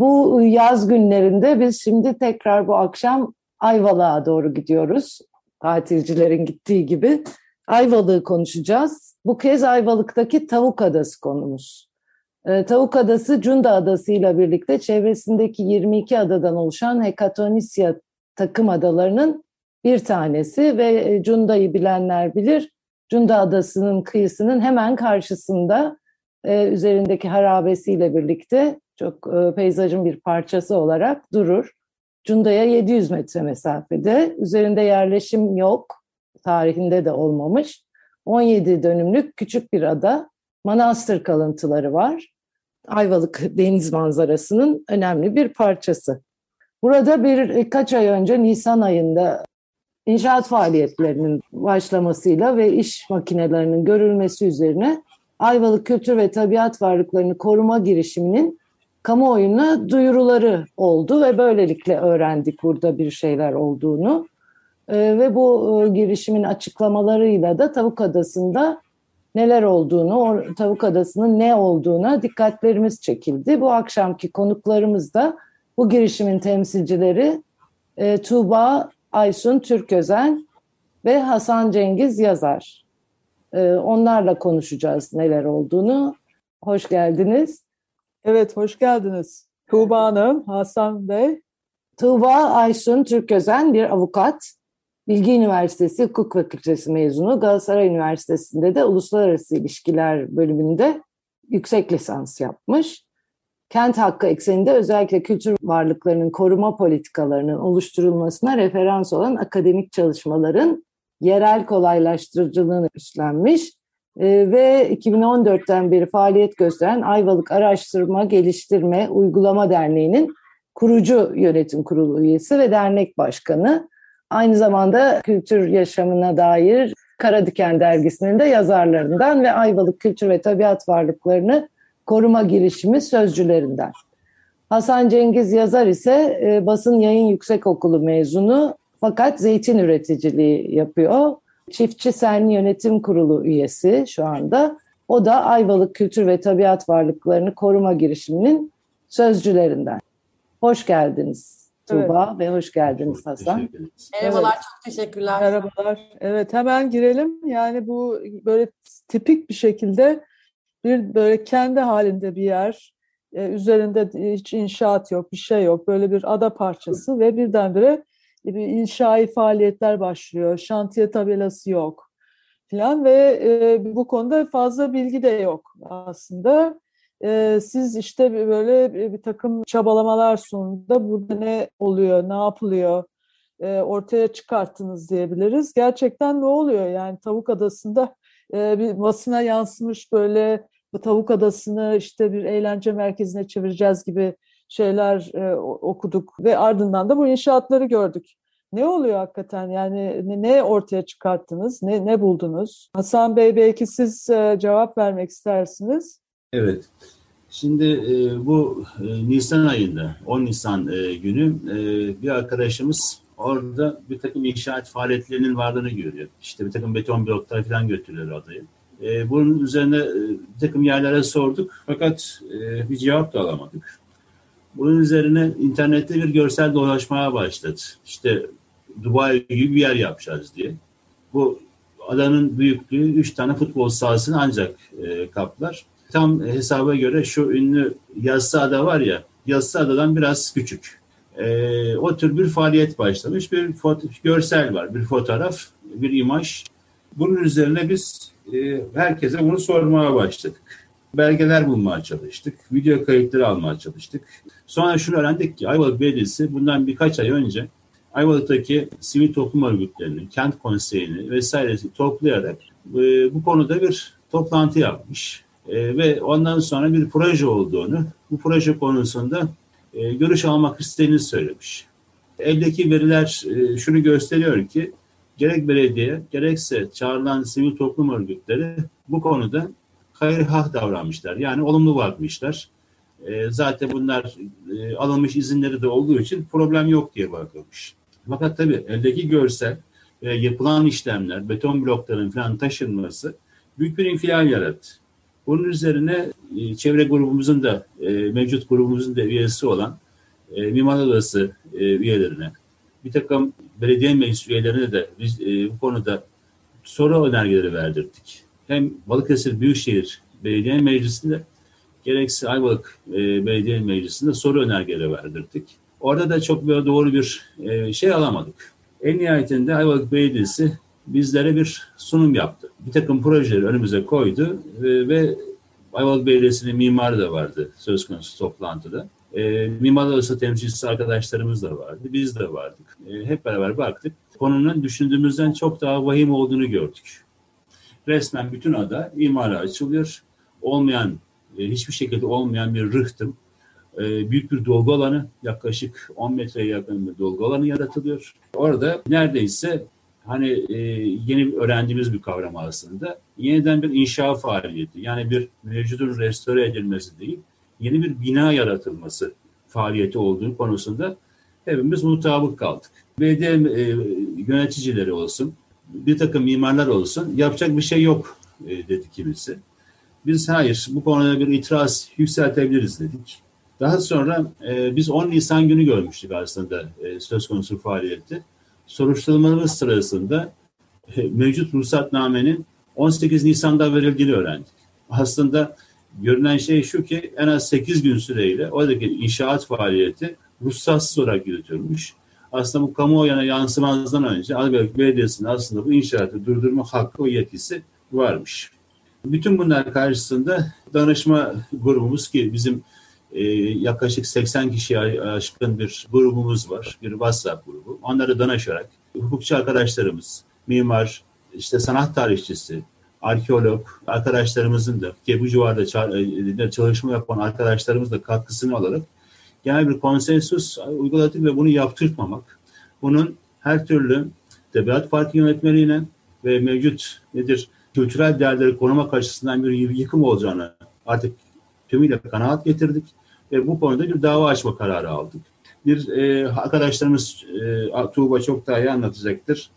Bu yaz günlerinde biz şimdi tekrar bu akşam Ayvalık'a doğru gidiyoruz. Tatilcilerin gittiği gibi. Ayvalık'ı konuşacağız. Bu kez Ayvalık'taki Tavuk Adası konumuz. Ee, Tavuk Adası, Cunda Adası ile birlikte çevresindeki 22 adadan oluşan Hekatonisya takım adalarının bir tanesi ve e, Cunda'yı bilenler bilir. Cunda Adası'nın kıyısının hemen karşısında e, üzerindeki harabesiyle birlikte çok e, peyzajın bir parçası olarak durur. Cunda'ya 700 metre mesafede. Üzerinde yerleşim yok. Tarihinde de olmamış. 17 dönümlük küçük bir ada. Manastır kalıntıları var. Ayvalık deniz manzarasının önemli bir parçası. Burada birkaç ay önce Nisan ayında inşaat faaliyetlerinin başlamasıyla ve iş makinelerinin görülmesi üzerine Ayvalık Kültür ve Tabiat Varlıklarını Koruma girişiminin kamuoyuna duyuruları oldu ve böylelikle öğrendik burada bir şeyler olduğunu. E, ve bu e, girişimin açıklamalarıyla da Tavuk Adası'nda neler olduğunu, Tavuk Adası'nın ne olduğuna dikkatlerimiz çekildi. Bu akşamki konuklarımız da bu girişimin temsilcileri e, Tuğba Aysun Türközen ve Hasan Cengiz Yazar. E, onlarla konuşacağız neler olduğunu. Hoş geldiniz. Evet, hoş geldiniz. Tuğba Hanım, Hasan Bey. Tuğba Aysun Türközen bir avukat. Bilgi Üniversitesi Hukuk Fakültesi mezunu. Galatasaray Üniversitesi'nde de Uluslararası İlişkiler bölümünde yüksek lisans yapmış. Kent hakkı ekseninde özellikle kültür varlıklarının koruma politikalarının oluşturulmasına referans olan akademik çalışmaların yerel kolaylaştırıcılığını üstlenmiş e, ve 2014'ten beri faaliyet gösteren Ayvalık Araştırma, Geliştirme, Uygulama Derneği'nin kurucu yönetim kurulu üyesi ve dernek başkanı. Aynı zamanda kültür yaşamına dair Kara Diken dergisinin de yazarlarından ve Ayvalık Kültür ve Tabiat Varlıklarını koruma girişimi sözcülerinden. Hasan Cengiz Yazar ise e, basın yayın yüksekokulu mezunu fakat zeytin üreticiliği yapıyor. Çiftçi Sen Yönetim Kurulu üyesi şu anda. O da Ayvalık Kültür ve Tabiat Varlıklarını Koruma girişiminin sözcülerinden. Hoş geldiniz Tuğba evet. ve hoş geldiniz Hasan. Merhabalar, evet. çok teşekkürler. Merhabalar. Evet, hemen girelim. Yani bu böyle tipik bir şekilde bir böyle kendi halinde bir yer. Ee, üzerinde hiç inşaat yok, bir şey yok. Böyle bir ada parçası ve birdenbire bir inşai faaliyetler başlıyor. Şantiye tabelası yok falan ve e, bu konuda fazla bilgi de yok aslında. E, siz işte böyle bir takım çabalamalar sonunda burada ne oluyor, ne yapılıyor e, ortaya çıkarttınız diyebiliriz. Gerçekten ne oluyor yani Tavuk Adası'nda e, bir basına yansımış böyle bu Tavuk Adası'nı işte bir eğlence merkezine çevireceğiz gibi şeyler e, okuduk ve ardından da bu inşaatları gördük. Ne oluyor hakikaten yani ne ortaya çıkarttınız, ne, ne buldunuz? Hasan Bey belki siz e, cevap vermek istersiniz. Evet. Şimdi e, bu e, Nisan ayında, 10 Nisan e, günü e, bir arkadaşımız orada bir takım inşaat faaliyetlerinin varlığını görüyor. İşte bir takım beton bloklar falan götürüyor adayı. E, bunun üzerine e, bir takım yerlere sorduk fakat e, bir cevap da alamadık. Bunun üzerine internette bir görsel dolaşmaya başladı. İşte Dubai gibi bir yer yapacağız diye. Bu adanın büyüklüğü üç tane futbol sahasını ancak e, kaplar. Tam hesaba göre şu ünlü Yassı Ada var ya, Yassı Adadan biraz küçük. E, o tür bir faaliyet başlamış. Bir foto, görsel var, bir fotoğraf, bir imaj. Bunun üzerine biz e, herkese bunu sormaya başladık belgeler bulmaya çalıştık. Video kayıtları almaya çalıştık. Sonra şunu öğrendik ki Ayvalık Belediyesi bundan birkaç ay önce Ayvalık'taki sivil toplum örgütlerini, kent konseyini vesairesi toplayarak e, bu konuda bir toplantı yapmış. E, ve ondan sonra bir proje olduğunu, bu proje konusunda e, görüş almak istediğini söylemiş. Eldeki veriler e, şunu gösteriyor ki gerek belediye gerekse çağrılan sivil toplum örgütleri bu konuda hayırhah davranmışlar. Yani olumlu bakmışlar. E, zaten bunlar e, alınmış izinleri de olduğu için problem yok diye bakılmış. Fakat tabii eldeki görsel ve yapılan işlemler, beton blokların falan taşınması büyük bir infial yarattı. Bunun üzerine e, çevre grubumuzun da e, mevcut grubumuzun da üyesi olan e, Mimar Odası e, üyelerine, bir takım belediye meclis üyelerine de biz e, bu konuda soru önergeleri verdirdik. Hem Balıkesir Büyükşehir Belediye Meclisi'nde gerekse Ayvalık e, Belediye Meclisi'nde soru önergeleri verdirdik. Orada da çok böyle doğru bir e, şey alamadık. En nihayetinde Ayvalık Belediyesi bizlere bir sunum yaptı. Bir takım projeleri önümüze koydu ve, ve Ayvalık Belediyesi'nin mimarı da vardı söz konusu toplantıda. E, Mimar Odası temsilcisi arkadaşlarımız da vardı, biz de vardık. E, hep beraber baktık. Konunun düşündüğümüzden çok daha vahim olduğunu gördük. Resmen bütün ada imara açılıyor. Olmayan, e, hiçbir şekilde olmayan bir rıhtım, e, büyük bir dolgu alanı, yaklaşık 10 metreye yakın bir dolgu alanı yaratılıyor. Orada neredeyse hani e, yeni öğrendiğimiz bir kavram aslında. Yeniden bir inşa faaliyeti, yani bir mevcudun restore edilmesi değil, yeni bir bina yaratılması faaliyeti olduğu konusunda hepimiz mutabık kaldık. E, yöneticileri olsun, bir takım mimarlar olsun, yapacak bir şey yok e, dedi kimisi. Biz hayır, bu konuda bir itiraz yükseltebiliriz dedik. Daha sonra e, biz 10 Nisan günü görmüştük aslında e, söz konusu faaliyeti. Soruşturmamız sırasında e, mevcut ruhsatnamenin 18 Nisan'da verildiğini öğrendik. Aslında görünen şey şu ki en az 8 gün süreyle oradaki inşaat faaliyeti ruhsatsız olarak yürütülmüş. Aslında bu kamuoyuna yansımazdan önce Albert Belediyesi'nin aslında bu inşaatı durdurma hakkı ve yetkisi varmış. Bütün bunlar karşısında danışma grubumuz ki bizim e, yaklaşık 80 kişiye aşkın bir grubumuz var. Bir WhatsApp grubu. Onları danışarak hukukçu arkadaşlarımız, mimar, işte sanat tarihçisi, arkeolog arkadaşlarımızın da ki bu civarda çalışma yapan arkadaşlarımız da katkısını alarak genel bir konsensus uyguladık ve bunu yaptırtmamak. Bunun her türlü Tabiat Parkı yönetmeliğine ve mevcut nedir kültürel değerleri korumak açısından bir yıkım olacağını artık tümüyle kanaat getirdik ve bu konuda bir dava açma kararı aldık. Bir e, arkadaşlarımız e, Tuğba çok daha iyi anlatacaktır.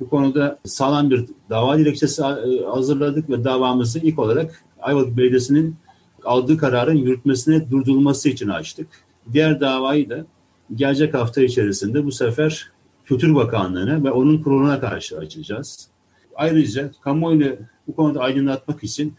Bu konuda sağlam bir dava dilekçesi e, hazırladık ve davamızı ilk olarak Ayvalık Belediyesi'nin aldığı kararın yürütmesine durdurulması için açtık. Diğer davayı da gelecek hafta içerisinde bu sefer Kültür Bakanlığı'na ve onun kuruluna karşı açacağız. Ayrıca kamuoyunu bu konuda aydınlatmak için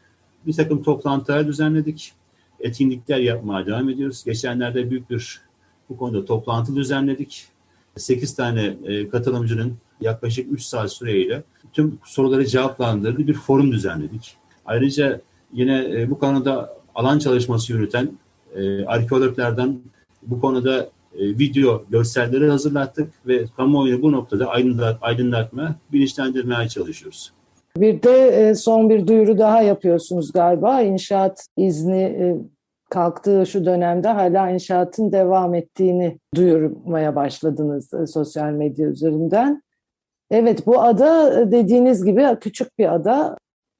bir takım toplantılar düzenledik. Etkinlikler yapmaya devam ediyoruz. Geçenlerde büyük bir bu konuda toplantı düzenledik. 8 tane e, katılımcının yaklaşık 3 saat süreyle tüm soruları cevaplandırdığı bir forum düzenledik. Ayrıca yine e, bu konuda alan çalışması yürüten e, arkeologlardan bu konuda e, video görselleri hazırlattık ve kamuoyu bu noktada aydınlat, aydınlatma, bilinçlendirmeye çalışıyoruz. Bir de son bir duyuru daha yapıyorsunuz galiba. İnşaat izni kalktığı şu dönemde hala inşaatın devam ettiğini duyurmaya başladınız sosyal medya üzerinden. Evet bu ada dediğiniz gibi küçük bir ada.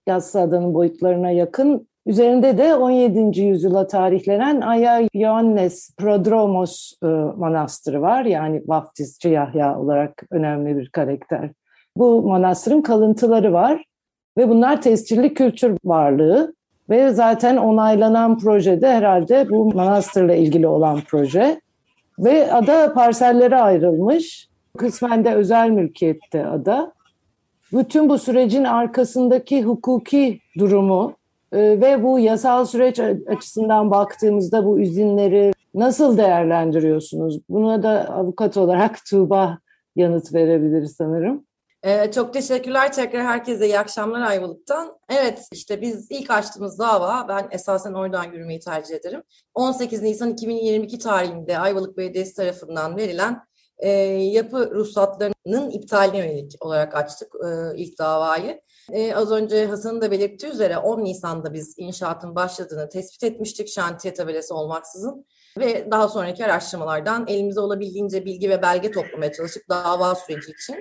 Yassı adanın boyutlarına yakın. Üzerinde de 17. yüzyıla tarihlenen Aya Ioannes Prodromos e, Manastırı var. Yani vaftizci Yahya olarak önemli bir karakter. Bu manastırın kalıntıları var ve bunlar tescilli kültür varlığı ve zaten onaylanan projede herhalde bu manastırla ilgili olan proje. Ve ada parsellere ayrılmış. Kısmen de özel mülkiyette ada. Bütün bu sürecin arkasındaki hukuki durumu ve bu yasal süreç açısından baktığımızda bu izinleri nasıl değerlendiriyorsunuz? Buna da avukat olarak Tuğba yanıt verebilir sanırım. Ee, çok teşekkürler tekrar herkese iyi akşamlar Ayvalık'tan. Evet işte biz ilk açtığımız dava ben esasen oradan yürümeyi tercih ederim. 18 Nisan 2022 tarihinde Ayvalık Belediyesi tarafından verilen e, yapı ruhsatlarının iptaline yönelik olarak açtık e, ilk davayı. Ee, az önce Hasan'ın da belirttiği üzere 10 Nisan'da biz inşaatın başladığını tespit etmiştik şantiye tabelası olmaksızın. Ve daha sonraki araştırmalardan elimize olabildiğince bilgi ve belge toplamaya çalıştık dava süreci için.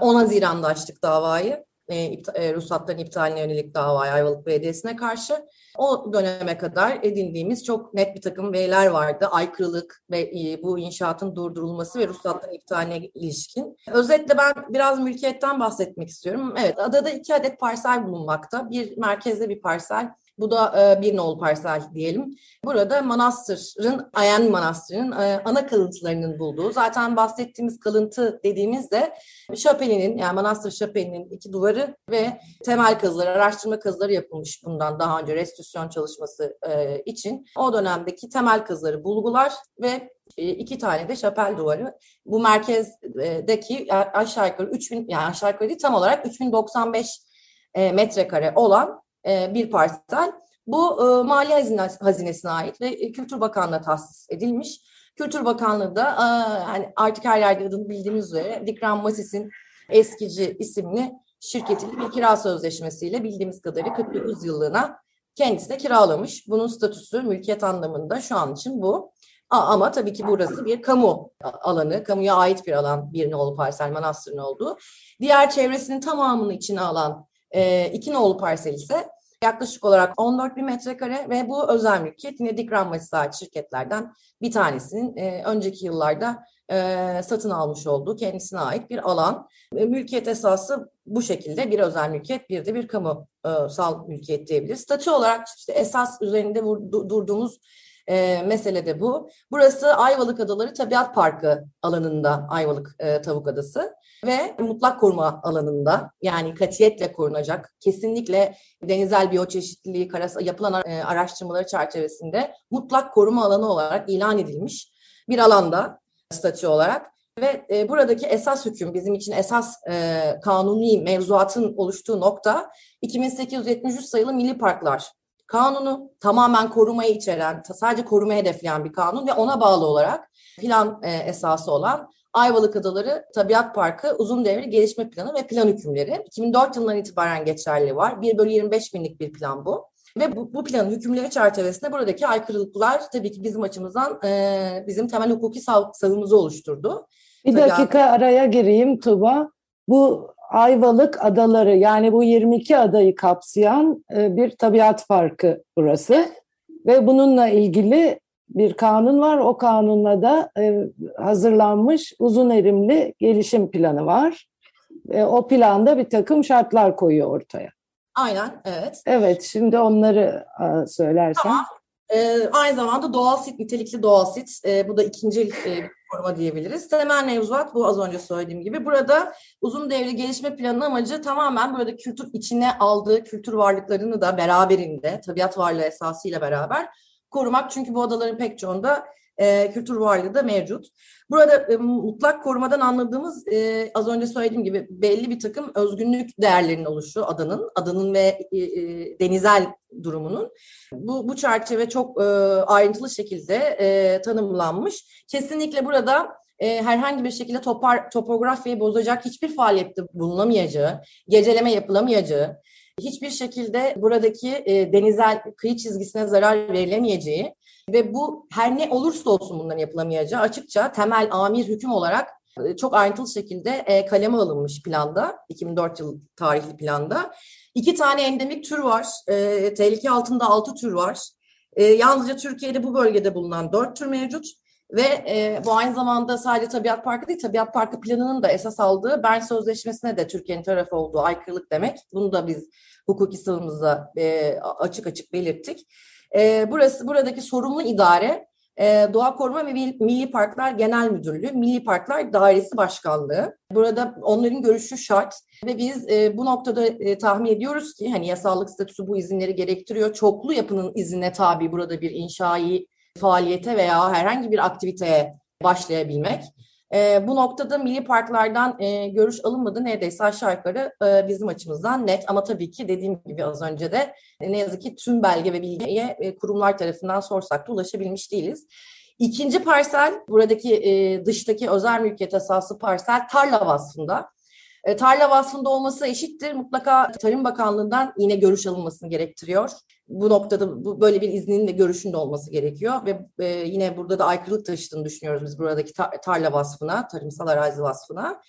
10 Haziran'da açtık davayı. E, e, ruhsatların iptaline yönelik davayı Ayvalık Belediyesi'ne karşı. O döneme kadar edindiğimiz çok net bir takım veriler vardı. Aykırılık ve e, bu inşaatın durdurulması ve ruhsatların iptaline ilişkin. Özetle ben biraz mülkiyetten bahsetmek istiyorum. Evet, adada iki adet parsel bulunmakta. Bir merkezde bir parsel, bu da e, bir nol parsel diyelim. Burada manastırın, Ayen Manastırı'nın e, ana kalıntılarının bulduğu, zaten bahsettiğimiz kalıntı dediğimizde şapelinin yani manastır şapelinin iki duvarı ve temel kazıları, araştırma kazıları yapılmış bundan daha önce restitüsyon çalışması e, için. O dönemdeki temel kazıları bulgular ve iki tane de şapel duvarı. Bu merkezdeki aşağı yukarı 3000 yani aşağı yukarı değil tam olarak 3095 metrekare olan e, bir parsel. Bu e, Mali Hazine, Hazinesine ait ve e, Kültür Bakanlığı'na tahsis edilmiş. Kültür Bakanlığı da e, hani artık her yerde adını bildiğimiz üzere Dikran Masis'in eskici isimli şirketiyle bir kira sözleşmesiyle bildiğimiz kadarıyla 49 yıllığına kendisine kiralamış. Bunun statüsü mülkiyet anlamında şu an için bu. Ama tabii ki burası bir kamu alanı, kamuya ait bir alan bir nolu parsel manastırın olduğu. Diğer çevresinin tamamını içine alan e, iki nolu parsel ise yaklaşık olarak 14 bin metrekare ve bu özel mülkiyet yine Dikran Masisi ait şirketlerden bir tanesinin e, önceki yıllarda e, satın almış olduğu kendisine ait bir alan. E, mülkiyet esası bu şekilde bir özel mülkiyet bir de bir kamusal mülkiyet diyebiliriz. Statü olarak işte esas üzerinde durduğumuz e, mesele de bu. Burası Ayvalık Adaları Tabiat Parkı alanında Ayvalık e, Tavuk Adası ve mutlak koruma alanında yani katiyetle korunacak kesinlikle denizel biyoçeşitliliği karası yapılan e, araştırmaları çerçevesinde mutlak koruma alanı olarak ilan edilmiş bir alanda statü olarak ve e, buradaki esas hüküm bizim için esas e, kanuni mevzuatın oluştuğu nokta 2873 sayılı Milli Parklar Kanunu tamamen korumayı içeren, sadece korumaya hedefleyen bir kanun ve ona bağlı olarak plan e, esası olan Ayvalık Adaları Tabiat Parkı uzun devre gelişme planı ve plan hükümleri 2004 yılından itibaren geçerli var. 1 bölü 25 binlik bir plan bu. Ve bu, bu planın hükümleri çerçevesinde buradaki aykırılıklar tabii ki bizim açımızdan e, bizim temel hukuki savımızı oluşturdu. Bir tabii dakika araya gireyim Tuba. Bu Ayvalık Adaları yani bu 22 adayı kapsayan e, bir tabiat parkı burası. Ve bununla ilgili bir kanun var. O kanunla da e, hazırlanmış uzun erimli gelişim planı var. O planda bir takım şartlar koyuyor ortaya. Aynen, evet. Evet, şimdi onları söylersen. Tamam. Ee, aynı zamanda doğal sit, nitelikli doğal sit. Ee, bu da ikinci e, koruma diyebiliriz. Temel mevzuat bu az önce söylediğim gibi. Burada uzun devre gelişme planının amacı tamamen burada kültür içine aldığı kültür varlıklarını da beraberinde, tabiat varlığı esasıyla beraber korumak. Çünkü bu adaların pek çoğunda e, kültür varlığı da mevcut. Burada e, mutlak korumadan anladığımız e, az önce söylediğim gibi belli bir takım özgünlük değerlerinin oluşu adanın, adanın ve e, e, denizel durumunun. Bu, bu çerçeve çok e, ayrıntılı şekilde e, tanımlanmış. Kesinlikle burada e, herhangi bir şekilde topar, topografyayı bozacak hiçbir faaliyette bulunamayacağı, geceleme yapılamayacağı, hiçbir şekilde buradaki e, denizel kıyı çizgisine zarar verilemeyeceği ve bu her ne olursa olsun bunların yapılamayacağı açıkça temel amir hüküm olarak e, çok ayrıntılı şekilde e, kaleme alınmış planda, 2004 yıl tarihli planda. İki tane endemik tür var, e, tehlike altında altı tür var. E, yalnızca Türkiye'de bu bölgede bulunan dört tür mevcut. Ve e, bu aynı zamanda sadece Tabiat Parkı değil, Tabiat Parkı planının da esas aldığı Bern Sözleşmesi'ne de Türkiye'nin tarafı olduğu aykırılık demek. Bunu da biz hukuki savımızda e, açık açık belirttik. E, burası buradaki sorumlu idare e, Doğa Koruma ve Milli Parklar Genel Müdürlüğü, Milli Parklar Dairesi Başkanlığı. Burada onların görüşü şart ve biz e, bu noktada e, tahmin ediyoruz ki hani yasallık statüsü bu izinleri gerektiriyor. Çoklu yapının iznine tabi burada bir inşai faaliyete veya herhangi bir aktiviteye başlayabilmek. E, bu noktada milli parklardan e, görüş alınmadı neredeyse aşağı yukarı e, bizim açımızdan net ama tabii ki dediğim gibi az önce de e, ne yazık ki tüm belge ve bilgiye e, kurumlar tarafından sorsak da ulaşabilmiş değiliz. İkinci parsel buradaki e, dıştaki özel mülkiyet esası parsel tarla vasfında. E, tarla vasfında olması eşittir. Mutlaka Tarım Bakanlığı'ndan yine görüş alınmasını gerektiriyor. Bu noktada bu, böyle bir iznin ve görüşün de olması gerekiyor ve e, yine burada da aykırılık taşıdığını düşünüyoruz biz buradaki ta, tarla vasfına, tarımsal arazi vasfına.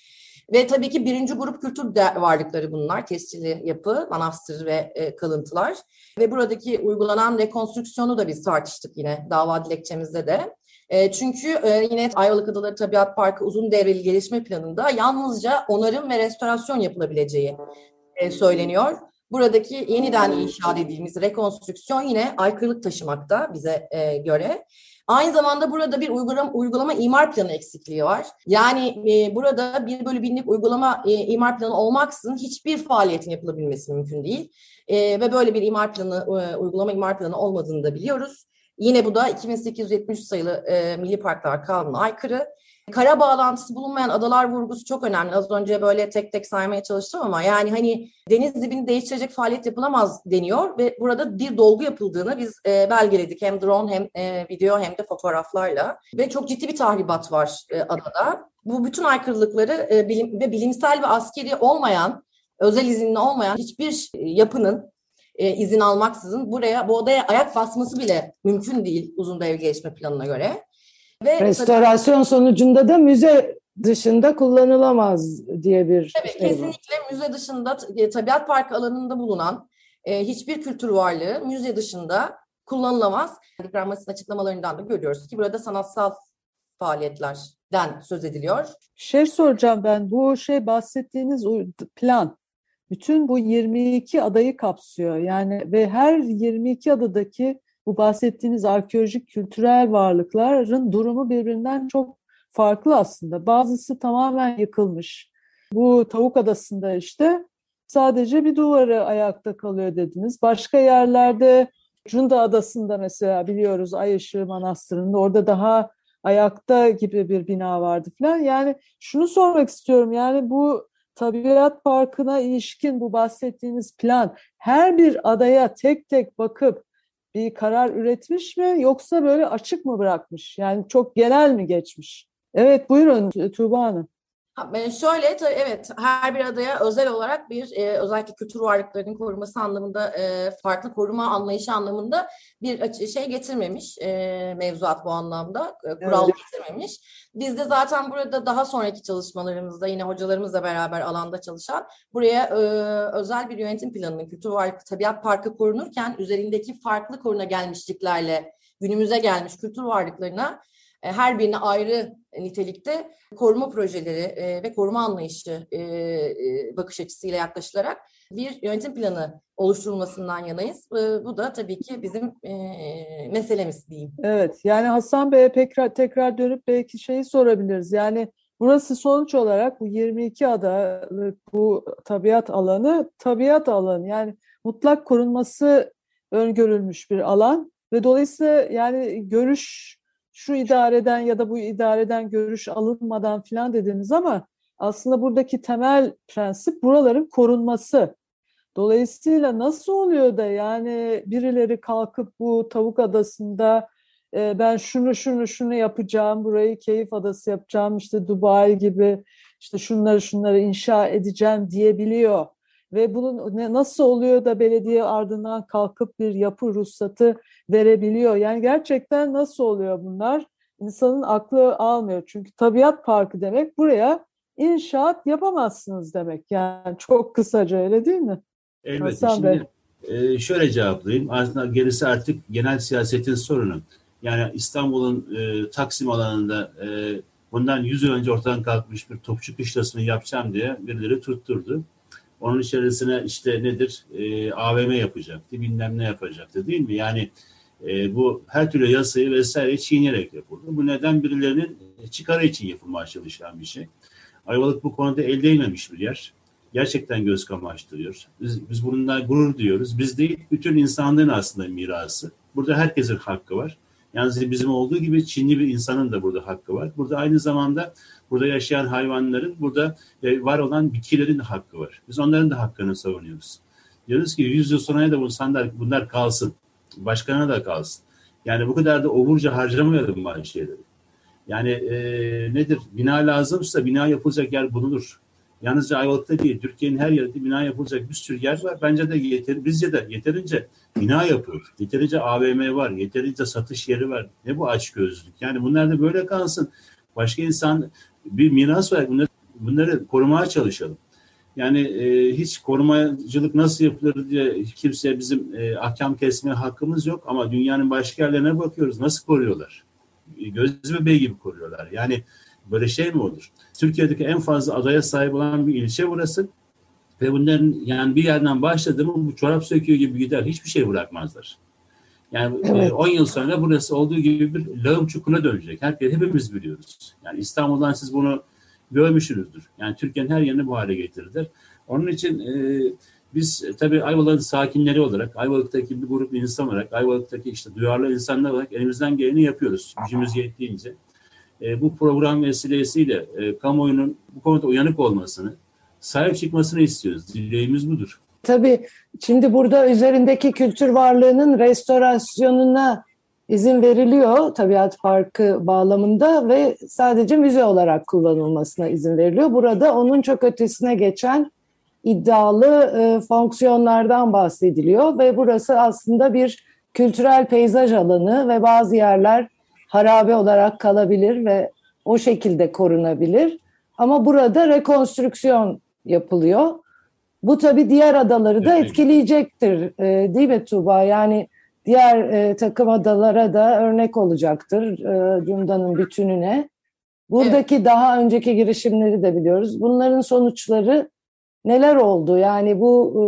Ve tabii ki birinci grup kültür varlıkları bunlar. Tescilli yapı, manastır ve e, kalıntılar. Ve buradaki uygulanan rekonstrüksiyonu da biz tartıştık yine dava dilekçemizde de. E, çünkü e, yine Ayvalık Adaları Tabiat Parkı uzun devreli gelişme planında yalnızca onarım ve restorasyon yapılabileceği e, söyleniyor. Buradaki yeniden inşa dediğimiz rekonstrüksiyon yine aykırılık taşımakta bize e, göre. Aynı zamanda burada bir uygulama, uygulama imar planı eksikliği var. Yani e, burada bir bölü binlik uygulama e, imar planı olmaksızın hiçbir faaliyetin yapılabilmesi mümkün değil. E, ve böyle bir imar planı, e, uygulama imar planı olmadığını da biliyoruz. Yine bu da 2873 sayılı e, Milli Parklar Kanunu'na aykırı. Kara bağlantısı bulunmayan adalar vurgusu çok önemli. Az önce böyle tek tek saymaya çalıştım ama yani hani deniz dibini değiştirecek faaliyet yapılamaz deniyor ve burada bir dolgu yapıldığını biz e, belgeledik. Hem drone hem e, video hem de fotoğraflarla ve çok ciddi bir tahribat var e, adada. Bu bütün aykırılıkları e, bilim, ve bilimsel ve askeri olmayan, özel izinli olmayan hiçbir yapının e, izin almaksızın buraya bu odaya ayak basması bile mümkün değil uzun dev gelişme planına göre. Ve Restorasyon tabii, sonucunda da müze dışında kullanılamaz diye bir tabii, şey kesinlikle var. müze dışında e, tabiat parkı alanında bulunan e, hiçbir kültür varlığı müze dışında kullanılamaz. Grammas'ın açıklamalarından da görüyoruz ki burada sanatsal faaliyetlerden söz ediliyor. Şey soracağım ben bu şey bahsettiğiniz plan bütün bu 22 adayı kapsıyor. Yani ve her 22 adadaki bu bahsettiğiniz arkeolojik kültürel varlıkların durumu birbirinden çok farklı aslında. Bazısı tamamen yıkılmış. Bu Tavuk Adası'nda işte sadece bir duvarı ayakta kalıyor dediniz. Başka yerlerde Cunda Adası'nda mesela biliyoruz Ay Işığı Manastırı'nda orada daha ayakta gibi bir bina vardı falan. Yani şunu sormak istiyorum yani bu tabiat parkına ilişkin bu bahsettiğiniz plan her bir adaya tek tek bakıp bir karar üretmiş mi yoksa böyle açık mı bırakmış? Yani çok genel mi geçmiş? Evet buyurun Tuğba Hanım. Şöyle evet her bir adaya özel olarak bir e, özellikle kültür varlıklarının korunması anlamında e, farklı koruma anlayışı anlamında bir şey getirmemiş e, mevzuat bu anlamda e, kural evet. getirmemiş. Biz de zaten burada daha sonraki çalışmalarımızda yine hocalarımızla beraber alanda çalışan buraya e, özel bir yönetim planının kültür varlık tabiat parkı korunurken üzerindeki farklı koruna gelmişliklerle günümüze gelmiş kültür varlıklarına e, her birine ayrı nitelikte koruma projeleri e, ve koruma anlayışı e, bakış açısıyla yaklaşılarak bir yönetim planı oluşturulmasından yanayız. Bu da tabii ki bizim meselemiz diyeyim. Evet yani Hasan Bey'e tekrar, tekrar dönüp belki şeyi sorabiliriz. Yani burası sonuç olarak bu 22 adalık bu tabiat alanı tabiat alanı yani mutlak korunması öngörülmüş bir alan ve dolayısıyla yani görüş şu idareden ya da bu idareden görüş alınmadan filan dediniz ama aslında buradaki temel prensip buraların korunması. Dolayısıyla nasıl oluyor da yani birileri kalkıp bu tavuk adasında e, ben şunu şunu şunu yapacağım, burayı keyif adası yapacağım, işte Dubai gibi işte şunları şunları inşa edeceğim diyebiliyor. Ve bunun nasıl oluyor da belediye ardından kalkıp bir yapı ruhsatı verebiliyor? Yani gerçekten nasıl oluyor bunlar? İnsanın aklı almıyor. Çünkü tabiat parkı demek buraya inşaat yapamazsınız demek. Yani çok kısaca öyle değil mi? Elbette. Hasan Şimdi e, şöyle cevaplayayım. Aslında gerisi artık genel siyasetin sorunu. Yani İstanbul'un e, Taksim alanında e, bundan 100 yıl önce ortadan kalkmış bir topçu kışlasını yapacağım diye birileri tutturdu. Onun içerisine işte nedir? E, AVM yapacaktı, bilmem ne yapacaktı değil mi? Yani e, bu her türlü yasayı vesaire çiğneyerek yapıldı. Bu neden birilerinin çıkarı için yapılmaya çalışılan bir şey. Ayvalık bu konuda el değmemiş bir yer. Gerçekten göz kamaştırıyor. Biz, biz bununla gurur duyuyoruz. Biz değil, bütün insanlığın aslında mirası. Burada herkesin hakkı var. Yalnız bizim olduğu gibi Çinli bir insanın da burada hakkı var. Burada aynı zamanda burada yaşayan hayvanların, burada e, var olan bitkilerin de hakkı var. Biz onların da hakkını savunuyoruz. Diyoruz ki 100 yıl sonra da bu insanlar, bunlar kalsın. Başkana da kalsın. Yani bu kadar da oburca harcamayalım bazı şeyleri. Yani e, nedir? Bina lazımsa bina yapılacak yer bulunur. Yalnızca Ayvalık'ta değil, Türkiye'nin her yerinde bina yapılacak bir sürü yer var. Bence de yeter, bizce de yeterince bina yapılır. Yeterince AVM var, yeterince satış yeri var. Ne bu açgözlülük? Yani bunlar da böyle kalsın. Başka insan bir miras var. Bunları, bunları korumaya çalışalım. Yani e, hiç korumacılık nasıl yapılır diye kimse bizim e, ahkam kesmeye hakkımız yok ama dünyanın başka yerlerine bakıyoruz. Nasıl koruyorlar? Göz bebeği gibi koruyorlar. Yani böyle şey mi olur? Türkiye'deki en fazla adaya sahip olan bir ilçe burası. Ve bunların yani bir yerden başladı mı bu çorap söküyor gibi gider. Hiçbir şey bırakmazlar. Yani 10 evet. e, yıl sonra burası olduğu gibi bir lağım çukuruna dönecek. Herkes hepimiz biliyoruz. Yani İstanbul'dan siz bunu görmüşsünüzdür. Yani Türkiye'nin her yerini bu hale getirdiler. Onun için e, biz tabii Ayvalık'ın sakinleri olarak, Ayvalık'taki bir grup insan olarak, Ayvalık'taki işte duyarlı insanlar olarak elimizden geleni yapıyoruz. Gücümüz yettiğince. E, bu program vesilesiyle e, kamuoyunun bu konuda uyanık olmasını, sahip çıkmasını istiyoruz. Dileğimiz budur. Tabii şimdi burada üzerindeki kültür varlığının restorasyonuna izin veriliyor tabiat parkı bağlamında ve sadece müze olarak kullanılmasına izin veriliyor. Burada onun çok ötesine geçen iddialı e, fonksiyonlardan bahsediliyor ve burası aslında bir kültürel peyzaj alanı ve bazı yerler harabe olarak kalabilir ve o şekilde korunabilir. Ama burada rekonstrüksiyon yapılıyor. Bu tabii diğer adaları da etkileyecektir e, değil mi Tuğba? Yani diğer e, takım adalara da örnek olacaktır e, Cunda'nın bütününe. Buradaki evet. daha önceki girişimleri de biliyoruz. Bunların sonuçları neler oldu? Yani bu e,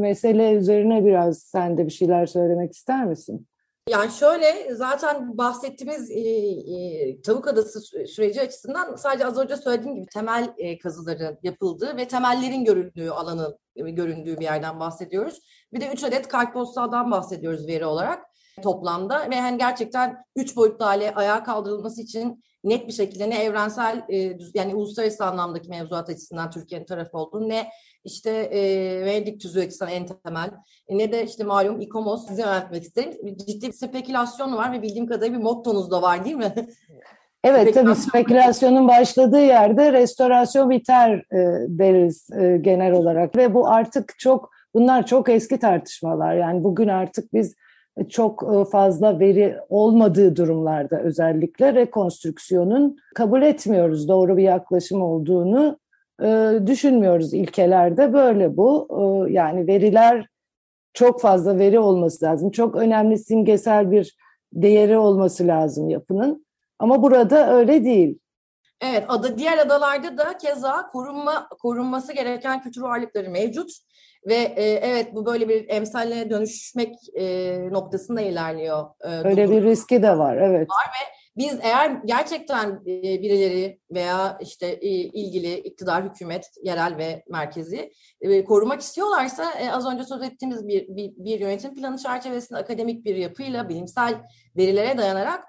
mesele üzerine biraz sen de bir şeyler söylemek ister misin? Yani şöyle zaten bahsettiğimiz e, e, Tavuk Adası süreci açısından sadece az önce söylediğim gibi temel e, kazıların yapıldığı ve temellerin görüldüğü alanın e, göründüğü bir yerden bahsediyoruz. Bir de 3 adet kartpostaldan bahsediyoruz veri olarak toplamda ve hani gerçekten 3 boyutlu hale ayağa kaldırılması için net bir şekilde ne evrensel e, yani uluslararası anlamdaki mevzuat açısından Türkiye'nin tarafı olduğunu ne işte e, Venedik tüzüğü açısından en temel e, ne de işte malum İKOMOS size öğretmek isterim. Ciddi bir spekülasyon var ve bildiğim kadarıyla bir mottonuz da var değil mi? Evet tabii spekülasyonun başladığı yerde restorasyon biter e, deriz e, genel olarak ve bu artık çok bunlar çok eski tartışmalar yani bugün artık biz çok e, fazla veri olmadığı durumlarda özellikle rekonstrüksiyonun kabul etmiyoruz doğru bir yaklaşım olduğunu düşünmüyoruz ilkelerde böyle bu e, yani veriler çok fazla veri olması lazım çok önemli simgesel bir değeri olması lazım yapının ama burada öyle değil. Evet, ada, diğer adalarda da keza korunma korunması gereken kültür varlıkları mevcut ve e, evet bu böyle bir emsaline dönüşmek e, noktasında ilerliyor. E, Öyle bir riski de var, evet. Var ve biz eğer gerçekten e, birileri veya işte e, ilgili iktidar, hükümet, yerel ve merkezi e, korumak istiyorlarsa az önce söz ettiğimiz bir, bir, bir yönetim planı çerçevesinde akademik bir yapıyla, bilimsel verilere dayanarak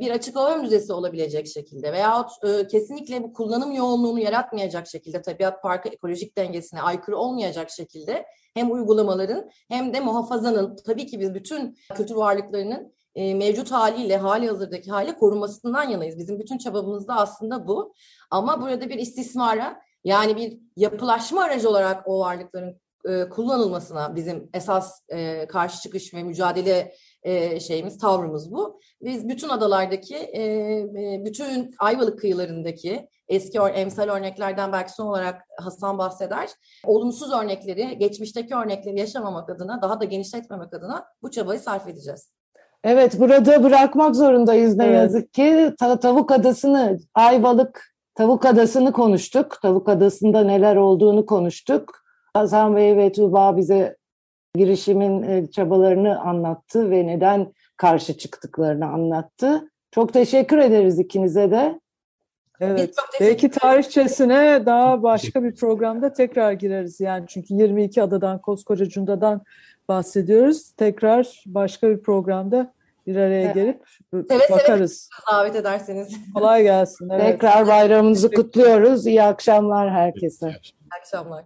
bir açıklama müzesi olabilecek şekilde veyahut kesinlikle bu kullanım yoğunluğunu yaratmayacak şekilde tabiat parkı ekolojik dengesine aykırı olmayacak şekilde hem uygulamaların hem de muhafazanın tabii ki biz bütün kültür varlıklarının e, mevcut haliyle hali hazırdaki hale korunmasından yanayız. Bizim bütün çabamız da aslında bu. Ama burada bir istismara yani bir yapılaşma aracı olarak o varlıkların kullanılmasına bizim esas karşı çıkış ve mücadele e, şeyimiz, tavrımız bu. Biz bütün adalardaki, e, e, bütün Ayvalık kıyılarındaki eski or emsal örneklerden belki son olarak Hasan bahseder. Olumsuz örnekleri, geçmişteki örnekleri yaşamamak adına, daha da genişletmemek adına bu çabayı sarf edeceğiz. Evet, burada bırakmak zorundayız ne evet. yazık ki. Ta Tavuk Adası'nı, Ayvalık Tavuk Adası'nı konuştuk. Tavuk Adası'nda neler olduğunu konuştuk. Hasan Bey ve Tuğba bize girişimin e, çabalarını anlattı ve neden karşı çıktıklarını anlattı. Çok teşekkür ederiz ikinize de. Evet. Belki tarihçesine daha başka bir programda tekrar gireriz. Yani çünkü 22 adadan, koskoca Cunda'dan bahsediyoruz. Tekrar başka bir programda bir araya gelip evet, bakarız. Evet, davet ederseniz. Kolay gelsin. Evet. Tekrar bayramınızı kutluyoruz. İyi akşamlar herkese. İyi akşamlar.